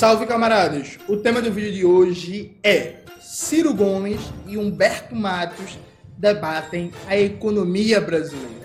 Salve, camaradas! O tema do vídeo de hoje é Ciro Gomes e Humberto Matos debatem a economia brasileira.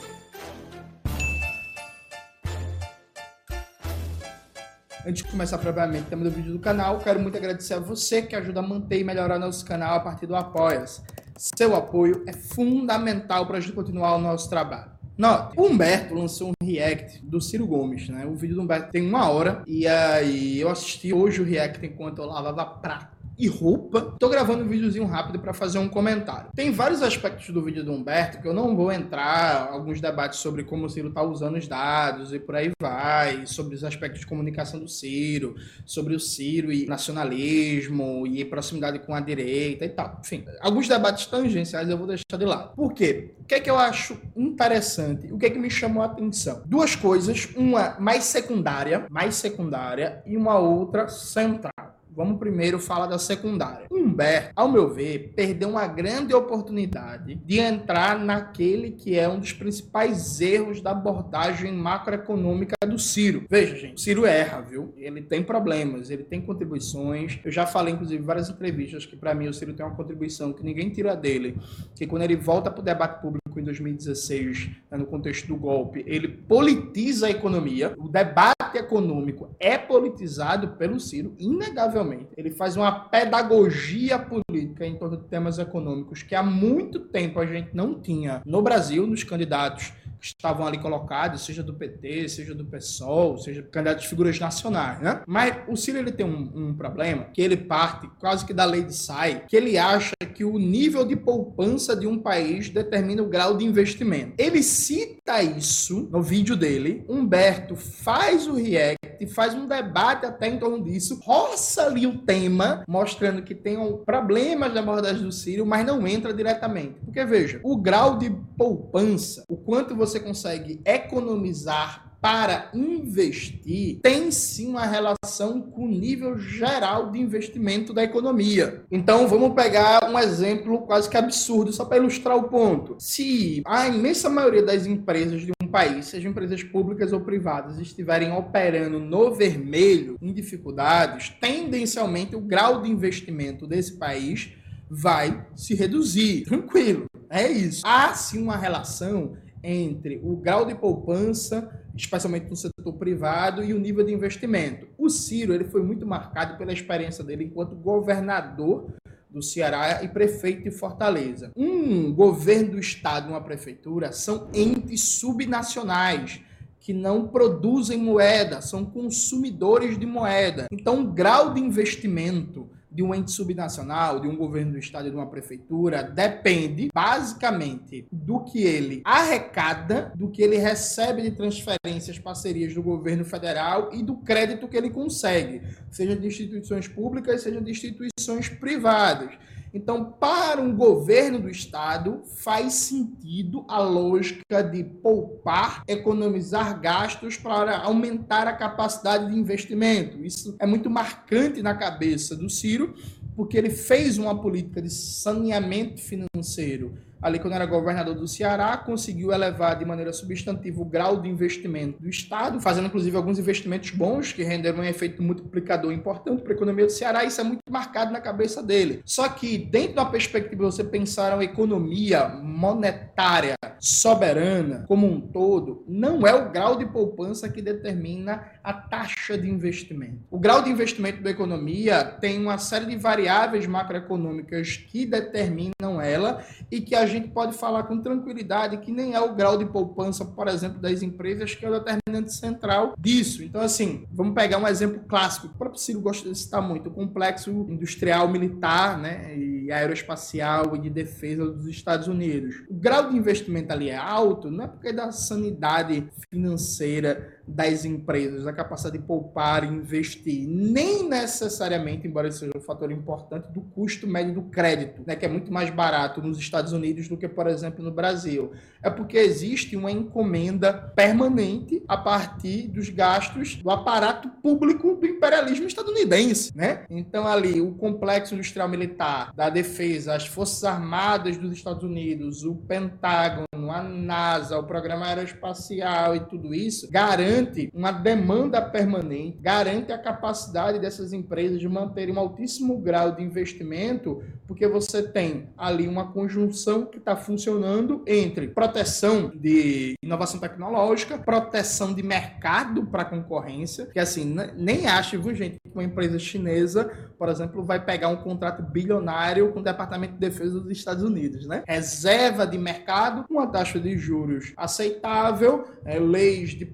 Antes de começar propriamente o tema do vídeo do canal, quero muito agradecer a você que ajuda a manter e melhorar nosso canal a partir do Apoia-se. Seu apoio é fundamental para a gente continuar o nosso trabalho. Note, o Humberto lançou um react do Ciro Gomes, né? O vídeo do Humberto tem uma hora e aí eu assisti hoje o react enquanto eu lavava prato e roupa. Tô gravando um videozinho rápido para fazer um comentário. Tem vários aspectos do vídeo do Humberto que eu não vou entrar, alguns debates sobre como o Ciro tá usando os dados e por aí vai, sobre os aspectos de comunicação do Ciro, sobre o Ciro e nacionalismo e proximidade com a direita e tal. Enfim, alguns debates tangenciais eu vou deixar de lado. Por quê? O que é que eu acho interessante? O que é que me chamou a atenção? Duas coisas, uma mais secundária, mais secundária e uma outra central. Vamos primeiro falar da secundária. Humberto, ao meu ver, perdeu uma grande oportunidade de entrar naquele que é um dos principais erros da abordagem macroeconômica do Ciro. Veja, gente, Ciro erra, viu? Ele tem problemas, ele tem contribuições. Eu já falei, inclusive, em várias entrevistas que, para mim, o Ciro tem uma contribuição que ninguém tira dele, que quando ele volta para o debate público em 2016, né, no contexto do golpe, ele politiza a economia. O debate econômico é politizado pelo Ciro, inegavelmente. Ele faz uma pedagogia política em torno de temas econômicos que há muito tempo a gente não tinha no Brasil, nos candidatos que estavam ali colocados, seja do PT, seja do PSOL, seja candidatos de figuras nacionais, né? Mas o Ciro ele tem um, um, problema que ele parte quase que da lei de sai, que ele acha que o nível de poupança de um país determina o grau de investimento. Ele cita isso no vídeo dele, Humberto faz o react, faz um debate até em torno disso, roça ali o tema, mostrando que tem um problemas da abordagem do Ciro, mas não entra diretamente. Porque veja, o grau de poupança, o quanto você consegue economizar para investir tem sim uma relação com o nível geral de investimento da economia. Então vamos pegar um exemplo quase que absurdo, só para ilustrar o ponto. Se a imensa maioria das empresas de um país, sejam empresas públicas ou privadas, estiverem operando no vermelho, em dificuldades, tendencialmente o grau de investimento desse país vai se reduzir. Tranquilo, é isso. Há sim uma relação entre o grau de poupança, especialmente no setor privado, e o nível de investimento. O Ciro ele foi muito marcado pela experiência dele enquanto governador do Ceará e prefeito de Fortaleza. Um governo do estado, uma prefeitura, são entes subnacionais que não produzem moeda, são consumidores de moeda. Então, o grau de investimento de um ente subnacional, de um governo do estado de uma prefeitura, depende basicamente do que ele arrecada, do que ele recebe de transferências, parcerias do governo federal e do crédito que ele consegue, seja de instituições públicas, seja de instituições privadas. Então, para um governo do Estado, faz sentido a lógica de poupar, economizar gastos para aumentar a capacidade de investimento. Isso é muito marcante na cabeça do Ciro, porque ele fez uma política de saneamento financeiro ali quando era governador do Ceará, conseguiu elevar de maneira substantiva o grau de investimento do Estado, fazendo inclusive alguns investimentos bons que renderam um efeito multiplicador importante para a economia do Ceará. Isso é muito marcado na cabeça dele. Só que dentro da perspectiva de você pensar uma economia monetária soberana como um todo, não é o grau de poupança que determina a taxa de investimento. O grau de investimento da economia tem uma série de variáveis macroeconômicas que determinam ela e que a gente pode falar com tranquilidade que nem é o grau de poupança, por exemplo, das empresas que é o determinante central disso. Então, assim, vamos pegar um exemplo clássico. O próprio Ciro gosta de citar muito, o complexo industrial militar né, e aeroespacial e de defesa dos Estados Unidos. O grau de investimento ali é alto, não é porque é da sanidade financeira das empresas, a capacidade de poupar e investir, nem necessariamente, embora isso seja um fator importante, do custo médio do crédito, né, que é muito mais barato nos Estados Unidos do que, por exemplo, no Brasil. É porque existe uma encomenda permanente a partir dos gastos do aparato público do imperialismo estadunidense, né? Então ali o complexo industrial militar da defesa, as Forças Armadas dos Estados Unidos, o Pentágono, a NASA, o Programa Aeroespacial e tudo isso, garante uma demanda permanente, garante a capacidade dessas empresas de manterem um altíssimo grau de investimento, porque você tem ali uma conjunção que está funcionando entre proteção de inovação tecnológica, proteção de mercado para concorrência, que assim, nem acho, viu, gente, que uma empresa chinesa, por exemplo, vai pegar um contrato bilionário com o Departamento de Defesa dos Estados Unidos, né? Reserva de mercado, uma taxa de juros aceitável, é, leis de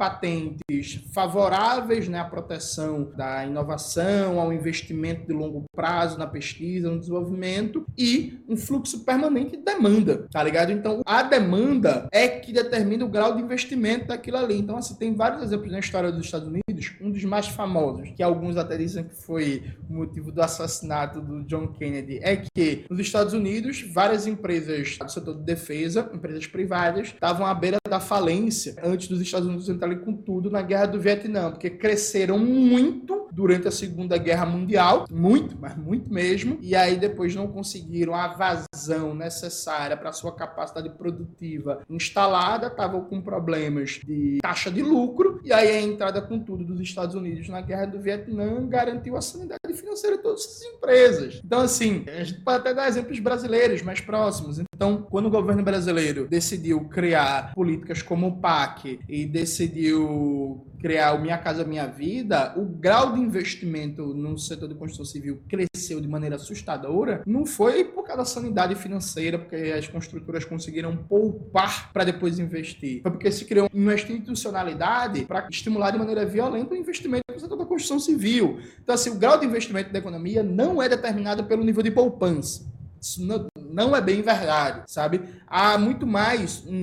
patentes favoráveis né, à proteção da inovação, ao investimento de longo prazo na pesquisa, no desenvolvimento e um fluxo permanente de demanda, tá ligado? Então, a demanda é que determina o grau de investimento daquilo ali. Então, assim, tem vários exemplos na história dos Estados Unidos, um dos mais famosos, que alguns até dizem que foi o motivo do assassinato do John Kennedy, é que nos Estados Unidos, várias empresas do setor de defesa, empresas privadas, estavam à beira da falência antes dos Estados Unidos entrarem com tudo na guerra do Vietnã, porque cresceram muito durante a Segunda Guerra Mundial, muito, mas muito mesmo, e aí depois não conseguiram a vazão necessária para sua capacidade produtiva instalada, estavam com problemas de taxa de lucro, e aí a entrada com tudo dos Estados Unidos na Guerra do Vietnã garantiu a sanidade financeira de todas essas empresas. Então, assim, a gente pode até dar exemplos brasileiros mais próximos. Então, quando o governo brasileiro decidiu criar políticas como o PAC e decidiu criar o Minha Casa Minha Vida, o grau de investimento no setor de construção civil cresceu de maneira assustadora, não foi por causa da sanidade financeira, porque as construtoras conseguiram poupar para depois investir. Foi porque se criou uma institucionalidade para estimular de maneira violenta o investimento no setor da construção civil. Então, assim, o grau de investimento da economia não é determinado pelo nível de poupança. Isso não, não é bem verdade, sabe? Há muito mais um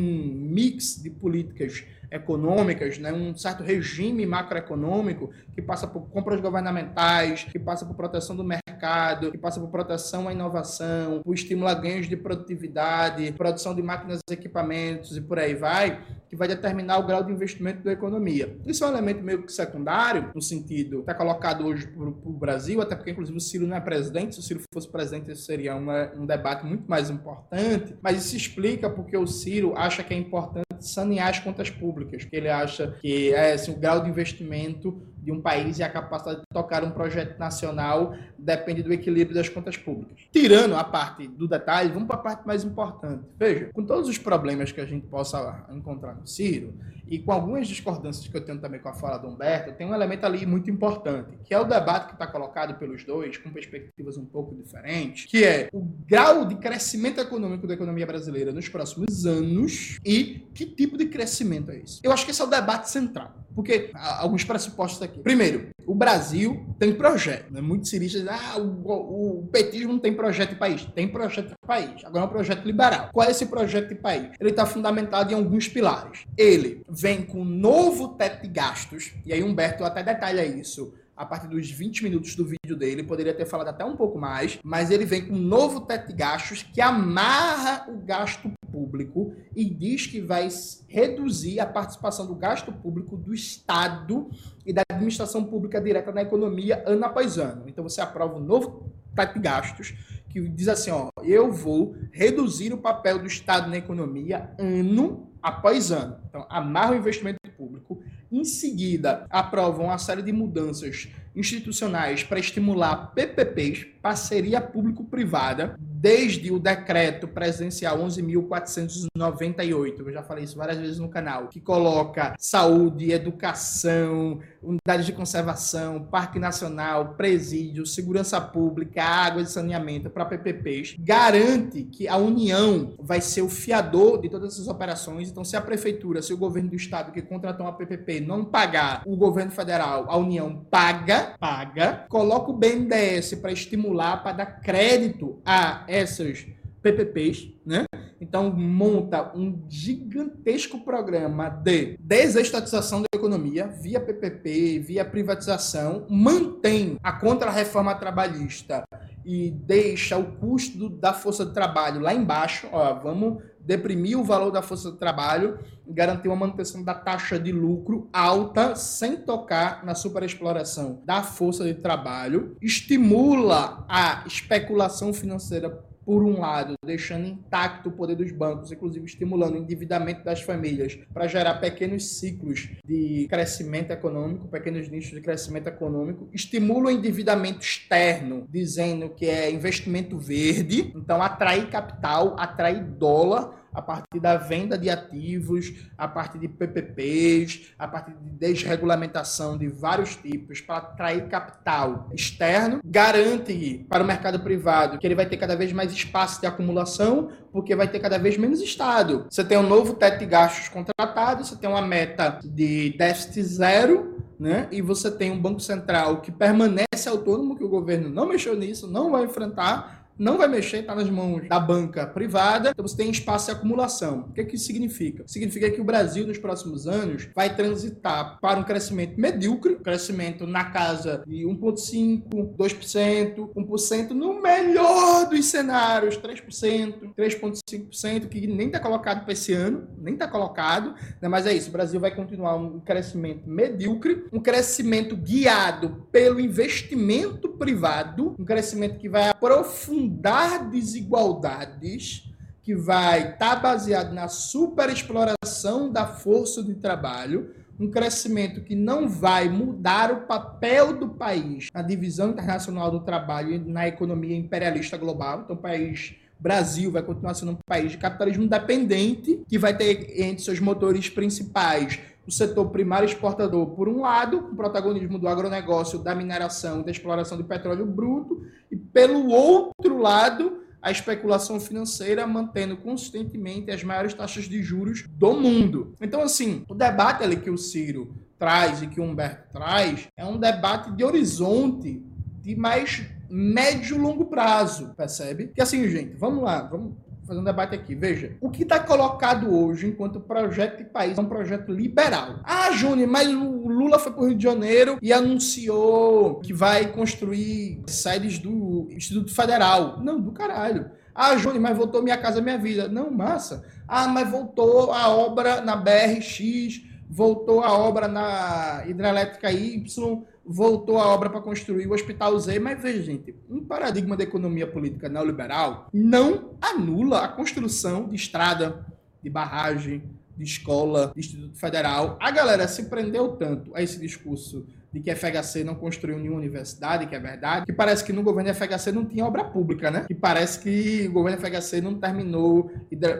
mix de políticas econômicas, né, um certo regime macroeconômico que passa por compras governamentais, que passa por proteção do mercado, que passa por proteção à inovação, por estímulo a ganhos de produtividade, produção de máquinas e equipamentos e por aí vai, que vai determinar o grau de investimento da economia. Isso é um elemento meio que secundário, no sentido, está colocado hoje para o Brasil, até porque inclusive o Ciro não é presidente, se o Ciro fosse presidente isso seria uma, um debate muito mais importante, mas isso explica porque o Ciro acha que é importante sanear as contas públicas, que ele acha que é, assim, o grau de investimento de um país e a capacidade de tocar um projeto nacional depende do equilíbrio das contas públicas. Tirando a parte do detalhe, vamos para a parte mais importante. Veja, com todos os problemas que a gente possa encontrar no Ciro, e com algumas discordâncias que eu tenho também com a fala do Humberto, tem um elemento ali muito importante, que é o debate que está colocado pelos dois, com perspectivas um pouco diferentes, que é o grau de crescimento econômico da economia brasileira nos próximos anos e que tipo de crescimento é esse. Eu acho que esse é o debate central. Porque alguns pressupostos aqui. Primeiro, o Brasil tem projeto. Né? Muitos ciristas dizem, ah, o, o, petismo não tem projeto de país. Tem projeto de país. Agora é um projeto liberal. Qual é esse projeto de país? Ele está fundamentado em alguns pilares. Ele vem com um novo teto de gastos, e aí Humberto até detalha isso a partir dos 20 minutos do vídeo dele, poderia ter falado até um pouco mais, mas ele vem com um novo teto de gastos que amarra o gasto público e diz que vai reduzir a participação do gasto público do Estado e da administração pública direta na economia ano após ano. Então você aprova um novo teto de gastos que diz assim, ó, eu vou reduzir o papel do Estado na economia ano após ano. Então, amarra o investimento público. Em seguida, aprovam uma série de mudanças institucionais para estimular PPPs, parceria público-privada, desde o decreto presidencial 11.498, eu já falei isso várias vezes no canal, que coloca saúde, educação, unidades de conservação, parque nacional, presídio, segurança pública, água e saneamento para PPPs, garante que a União vai ser o fiador de todas essas operações. Então, se a prefeitura, se o governo do estado que contratou uma PPP não pagar, o governo federal, a União paga, paga, coloca o BNDES para estimular, para dar crédito a essas PPPs, né? Então monta um gigantesco programa de desestatização da economia via PPP, via privatização, mantém a contra-reforma trabalhista e deixa o custo da força de trabalho lá embaixo. Ó, vamos deprimir o valor da força de trabalho e garantir uma manutenção da taxa de lucro alta sem tocar na superexploração da força de trabalho, estimula a especulação financeira por um lado, deixando intacto o poder dos bancos, inclusive estimulando o endividamento das famílias para gerar pequenos ciclos de crescimento econômico, pequenos nichos de crescimento econômico, estimula o endividamento externo, dizendo que é investimento verde, então atrair capital, atrair dólar a partir da venda de ativos, a partir de PPPs, a partir de desregulamentação de vários tipos para atrair capital externo, garante para o mercado privado que ele vai ter cada vez mais espaço de acumulação, porque vai ter cada vez menos Estado. Você tem um novo teto de gastos contratado, você tem uma meta de déficit zero, né? E você tem um Banco Central que permanece autônomo, que o governo não mexeu nisso, não vai enfrentar, não vai mexer, está nas mãos da banca privada, então você tem espaço de acumulação. O que, é que isso significa? Significa que o Brasil, nos próximos anos, vai transitar para um crescimento medíocre, crescimento na casa de 1,5%, 2%, 1%, no melhor dos cenários, 3%, 3,5%, que nem está colocado para esse ano, nem está colocado, né? mas é isso, o Brasil vai continuar um crescimento medíocre, um crescimento guiado pelo investimento privado, um crescimento que vai aprofundar aprofundar desigualdades que vai estar tá baseado na superexploração da força de trabalho, um crescimento que não vai mudar o papel do país na divisão internacional do trabalho e na economia imperialista global. Então, o país Brasil vai continuar sendo um país de capitalismo dependente, que vai ter entre seus motores principais o setor primário exportador, por um lado, o protagonismo do agronegócio, da mineração, da exploração de petróleo bruto, e pelo outro lado, a especulação financeira mantendo consistentemente as maiores taxas de juros do mundo. Então, assim, o debate ali que o Ciro traz e que o Humberto traz é um debate de horizonte de mais médio longo prazo, percebe? Que assim, gente, vamos lá, vamos fazer um debate aqui. Veja, o que está colocado hoje enquanto projeto de país é um projeto liberal. Ah, Júnior, mas o Lula foi para o Rio de Janeiro e anunciou que vai construir sedes do Instituto Federal. Não, do caralho. Ah, Júnior, mas voltou Minha Casa Minha Vida. Não, massa. Ah, mas voltou a obra na BRX, voltou a obra na hidrelétrica Y voltou a obra para construir o Hospital Z, mas veja, gente, um paradigma da economia política neoliberal não anula a construção de estrada, de barragem, de escola, de Instituto Federal. A galera se prendeu tanto a esse discurso de que a FHC não construiu nenhuma universidade, que é verdade, que parece que no governo da FHC não tinha obra pública, né? Que parece que o governo da FHC não terminou,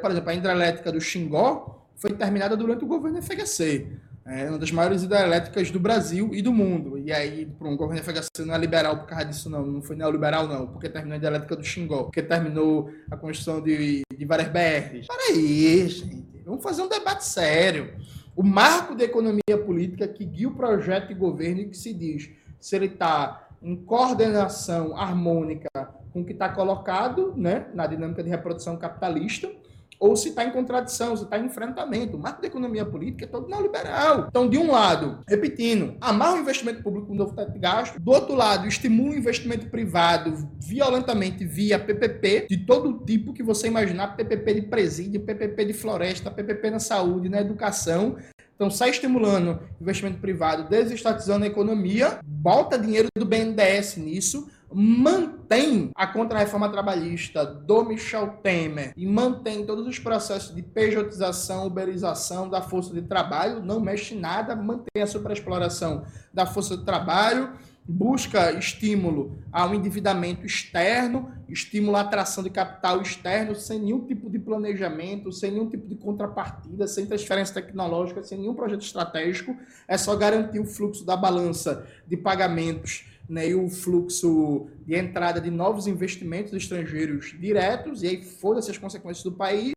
por exemplo, a hidrelétrica do Xingó foi terminada durante o governo da FHC. É uma das maiores hidrelétricas do Brasil e do mundo. E aí, para um governo FHC não é liberal por causa disso, não. Não foi neoliberal, não. Porque terminou a hidrelétrica do Xingó. Porque terminou a construção de, de várias BRs. Peraí, gente. Vamos fazer um debate sério. O marco da economia política que guia o projeto de governo e que se diz se ele está em coordenação harmônica com o que está colocado né, na dinâmica de reprodução capitalista ou se está em contradição, se está em enfrentamento. O marco da economia política é todo neoliberal. Então, de um lado, repetindo, amarra o investimento público com novo teto de gasto, do outro lado, estimula o investimento privado violentamente via PPP, de todo tipo que você imaginar, PPP de presídio, PPP de floresta, PPP na saúde, na educação, então, sai estimulando investimento privado, desestatizando a economia, bota dinheiro do BNDES nisso, mantém a contra-reforma trabalhista do Michel Temer e mantém todos os processos de pejotização, uberização da força de trabalho, não mexe nada, mantém a superexploração da força de trabalho, busca estímulo ao endividamento externo, estímulo à atração de capital externo, sem nenhum tipo de planejamento, sem nenhum tipo de contrapartida, sem transferência tecnológica, sem nenhum projeto estratégico, é só garantir o fluxo da balança de pagamentos né, e o fluxo de entrada de novos investimentos estrangeiros diretos, e aí foda-se as consequências do país,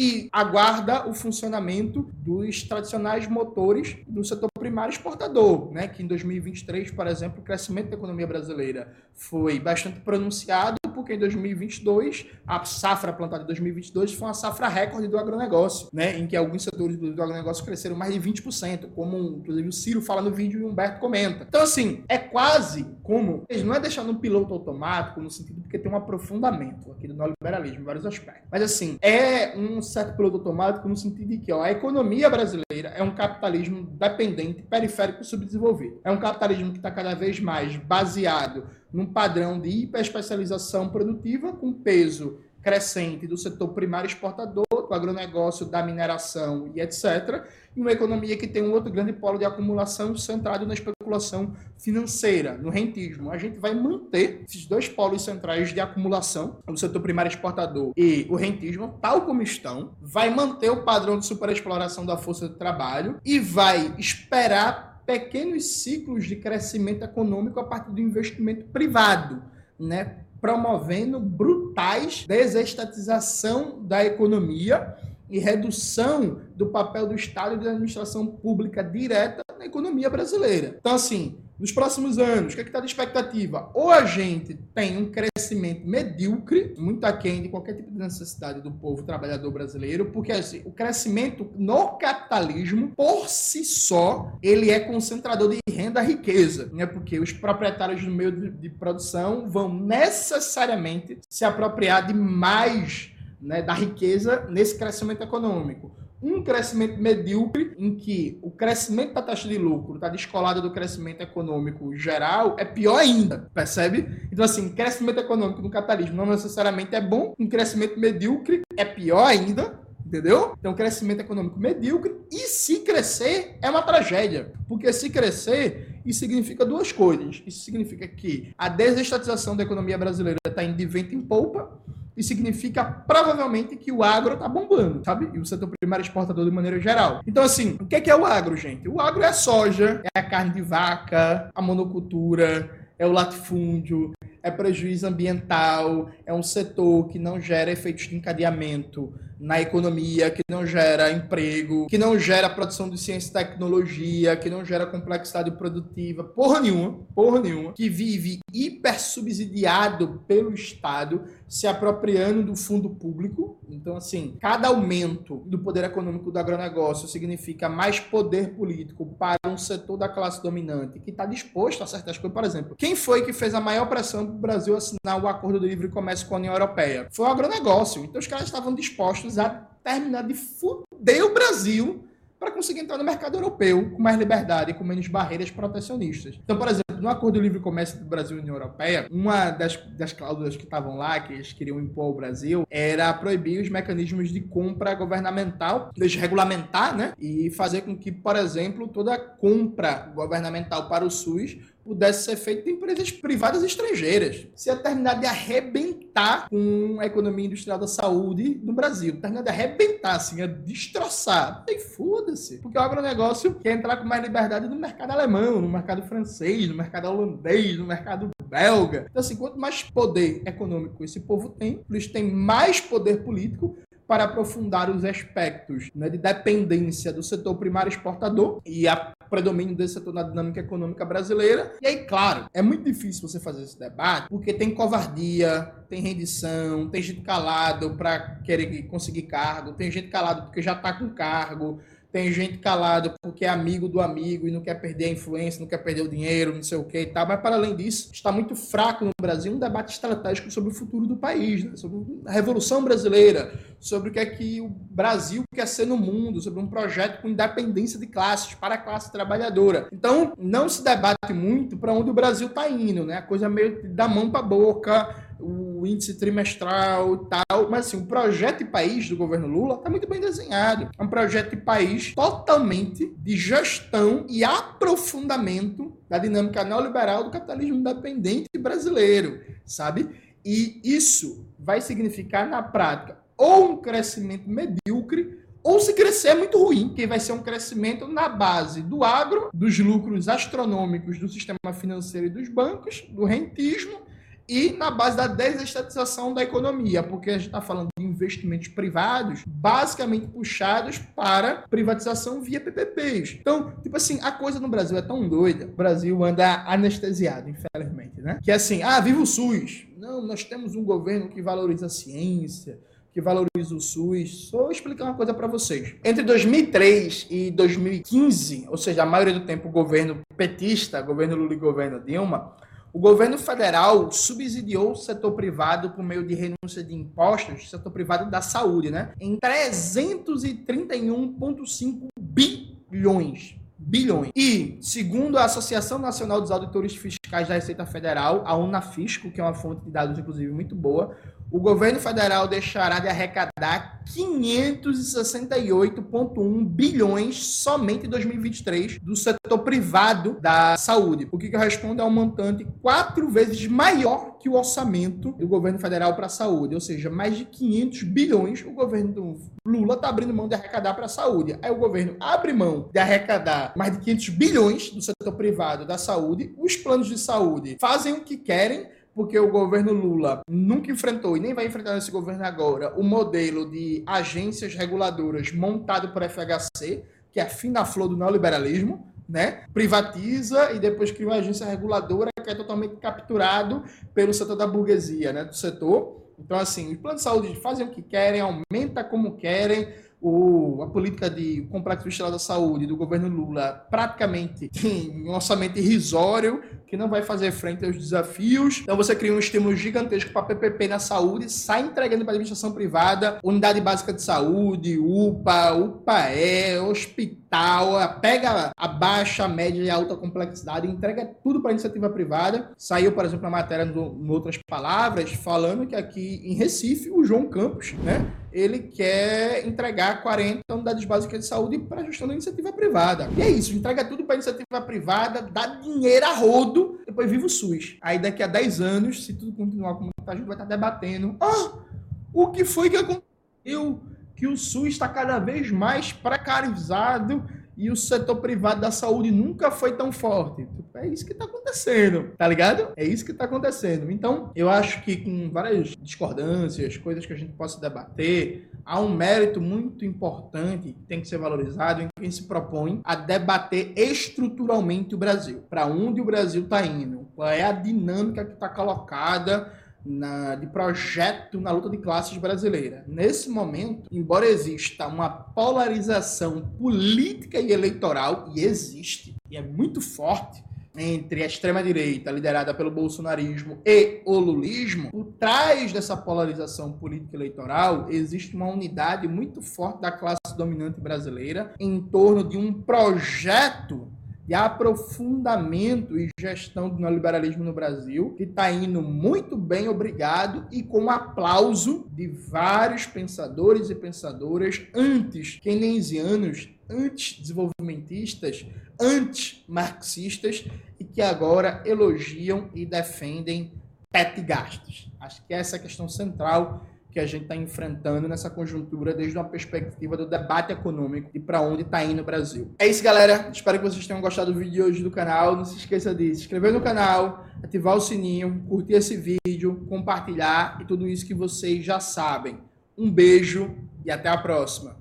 e aguarda o funcionamento dos tradicionais motores do setor primário exportador, né? que em 2023, por exemplo, o crescimento da economia brasileira foi bastante pronunciado, porque em 2022, a safra plantada em 2022 foi uma safra recorde do agronegócio, né? em que alguns setores do, agronegócio cresceram mais de 20%, como inclusive o Ciro fala no vídeo e o Humberto comenta. Então, assim, é quase como, não é deixar no piloto automático, no sentido porque tem um aprofundamento aqui do neoliberalismo em vários aspectos, mas assim, é um certo piloto automático no sentido de que ó, a economia brasileira é um capitalismo dependente, periférico subdesenvolvido. É um capitalismo que está cada vez mais baseado num padrão de hiperespecialização produtiva com peso crescente do setor primário exportador, do agronegócio, da mineração e etc. E uma economia que tem um outro grande polo de acumulação centrado na especulação financeira, no rentismo. A gente vai manter esses dois polos centrais de acumulação, o setor primário exportador e o rentismo, tal como estão, vai manter o padrão de superexploração da força de trabalho e vai esperar pequenos ciclos de crescimento econômico a partir do investimento privado, né? promovendo brutais desestatização da economia e redução do papel do Estado e da administração pública direta na economia brasileira. Então, assim, nos próximos anos, o que é está de expectativa? Ou a gente tem um crescimento medíocre, muito aquém de qualquer tipo de necessidade do povo trabalhador brasileiro, porque assim, o crescimento no capitalismo, por si só, ele é concentrador de renda, riqueza, né? porque os proprietários do meio de, de produção vão necessariamente se apropriar de mais né, da riqueza nesse crescimento econômico um crescimento medíocre, em que o crescimento da taxa de lucro está descolado do crescimento econômico geral, é pior ainda, percebe? Então, assim, crescimento econômico no capitalismo não necessariamente é bom, um crescimento medíocre é pior ainda, entendeu? Então, crescimento econômico medíocre, e se crescer, é uma tragédia, porque se crescer, isso significa duas coisas. Isso significa que a desestatização da economia brasileira está indo de vento em polpa, e significa provavelmente que o agro tá bombando, sabe? E o setor primário exportador de maneira geral. Então, assim, o que é, que é o agro, gente? O agro é a soja, é a carne de vaca, a monocultura, é o latifúndio, é prejuízo ambiental, é um setor que não gera efeitos de encadeamento na economia, que não gera emprego, que não gera produção de ciência e tecnologia, que não gera complexidade produtiva, porra nenhuma, porra nenhuma, que vive hiper subsidiado pelo Estado, se apropriando do fundo público. Então, assim, cada aumento do poder econômico do agronegócio significa mais poder político para um setor da classe dominante que está disposto a certas coisas. Por exemplo, quem foi que fez a maior pressão para o Brasil assinar o acordo de livre comércio com a União Europeia? Foi o agronegócio. Então, os caras estavam dispostos a terminar de fuder o Brasil para conseguir entrar no mercado europeu com mais liberdade com menos barreiras protecionistas. Então, por exemplo, no Acordo de Livre Comércio do Brasil e União Europeia, uma das, das cláusulas que estavam lá, que eles queriam impor ao Brasil, era proibir os mecanismos de compra governamental, desregulamentar, né? E fazer com que, por exemplo, toda compra governamental para o SUS pudesse ser feito em empresas privadas estrangeiras. Se ia terminar de arrebentar com a economia industrial da saúde no Brasil. Terminar de arrebentar, assim, ia destroçar. E foda-se. Porque o agronegócio quer entrar com mais liberdade no mercado alemão, no mercado francês, no mercado holandês, no mercado belga. Então, assim, quanto mais poder econômico esse povo tem, eles têm mais poder político para aprofundar os aspectos né, de dependência do setor primário exportador e a predomínio desse setor na dinâmica econômica brasileira. E aí, claro, é muito difícil você fazer esse debate, porque tem covardia, tem rendição, tem gente calado para querer conseguir cargo, tem gente calado porque já está com cargo, tem gente calada porque é amigo do amigo e não quer perder a influência, não quer perder o dinheiro, não sei o que e tal. Mas, para além disso, está muito fraco no Brasil um debate estratégico sobre o futuro do país, né? sobre a Revolução Brasileira, sobre o que é que o Brasil quer ser no mundo, sobre um projeto com independência de classes para a classe trabalhadora. Então, não se debate muito para onde o Brasil está indo, né? A coisa meio da mão para a boca, o índice trimestral e tal. Mas assim, o projeto de país do governo Lula está muito bem desenhado. É um projeto de país totalmente de gestão e aprofundamento da dinâmica neoliberal do capitalismo independente brasileiro, sabe? E isso vai significar na prática ou um crescimento medíocre ou se crescer é muito ruim, que vai ser um crescimento na base do agro, dos lucros astronômicos do sistema financeiro e dos bancos, do rentismo e na base da desestatização da economia, porque a gente está falando de investimentos privados basicamente puxados para privatização via PPPs. Então, tipo assim, a coisa no Brasil é tão doida, o Brasil anda anestesiado, infelizmente, né? Que é assim, ah, viva o SUS! Não, nós temos um governo que valoriza a ciência, que valoriza o SUS. Só vou explicar uma coisa para vocês. Entre 2003 e 2015, ou seja, a maioria do tempo o governo petista, governo Lula e governo Dilma, o governo federal subsidiou o setor privado por meio de renúncia de impostos, setor privado da saúde, né? Em 331,5 bilhões bilhões. E, segundo a Associação Nacional dos Auditores Fiscais da Receita Federal, a UNAFisco, que é uma fonte de dados, inclusive, muito boa, o governo federal deixará de arrecadar 568,1 bilhões somente em 2023 do setor privado da saúde, o que corresponde a um montante quatro vezes maior que o orçamento do governo federal para a saúde, ou seja, mais de 500 bilhões o governo do Lula está abrindo mão de arrecadar para a saúde. Aí o governo abre mão de arrecadar mais de 500 bilhões do setor privado da saúde, os planos de saúde fazem o que querem, porque o governo Lula nunca enfrentou e nem vai enfrentar nesse governo agora o modelo de agências reguladoras montado por FHC, que é a fina flor do neoliberalismo, né? Privatiza e depois cria uma agência reguladora que é totalmente capturado pelo setor da burguesia, né? Do setor. Então, assim, os planos de saúde fazem o que querem, aumenta como querem, o, a política de complexo visceral da saúde do governo Lula praticamente tem um orçamento irrisório que não vai fazer frente aos desafios. Então você cria um estímulo gigantesco para PPP na saúde, sai entregando para a administração privada, unidade básica de saúde, UPA, UPAE, hospital, pega a baixa, a média e a alta complexidade, entrega tudo para a iniciativa privada. Saiu, por exemplo, a matéria, em outras palavras, falando que aqui em Recife, o João Campos, né? Ele quer entregar 40 unidades básicas de saúde para a gestão da iniciativa privada. E é isso, entrega tudo para a iniciativa privada, dá dinheiro a rodo, depois vive o SUS. Aí daqui a 10 anos, se tudo continuar como está, a gente vai estar debatendo. Ah, o que foi que aconteceu? Que o SUS está cada vez mais precarizado e o setor privado da saúde nunca foi tão forte. É isso que está acontecendo, tá ligado? É isso que está acontecendo. Então, eu acho que com várias discordâncias, coisas que a gente possa debater, há um mérito muito importante que tem que ser valorizado em quem se propõe a debater estruturalmente o Brasil. Para onde o Brasil está indo? Qual é a dinâmica que está colocada na, de projeto na luta de classes brasileira. Nesse momento, embora exista uma polarização política e eleitoral, e existe, e é muito forte, entre a extrema-direita, liderada pelo bolsonarismo, e o lulismo, por trás dessa polarização política eleitoral, existe uma unidade muito forte da classe dominante brasileira em torno de um projeto de aprofundamento e gestão do neoliberalismo no Brasil, que está indo muito bem, obrigado, e com aplauso de vários pensadores e pensadoras antes keynesianos, antes desenvolvimentistas, antes marxistas e que agora elogiam e defendem teto gastos. Acho que essa é a questão central que a gente está enfrentando nessa conjuntura desde uma perspectiva do debate econômico e para onde está indo o Brasil. É isso, galera. Espero que vocês tenham gostado do vídeo de hoje do canal. Não se esqueça de se inscrever no canal, ativar o sininho, curtir esse vídeo, compartilhar e tudo isso que vocês já sabem. Um beijo e até a próxima.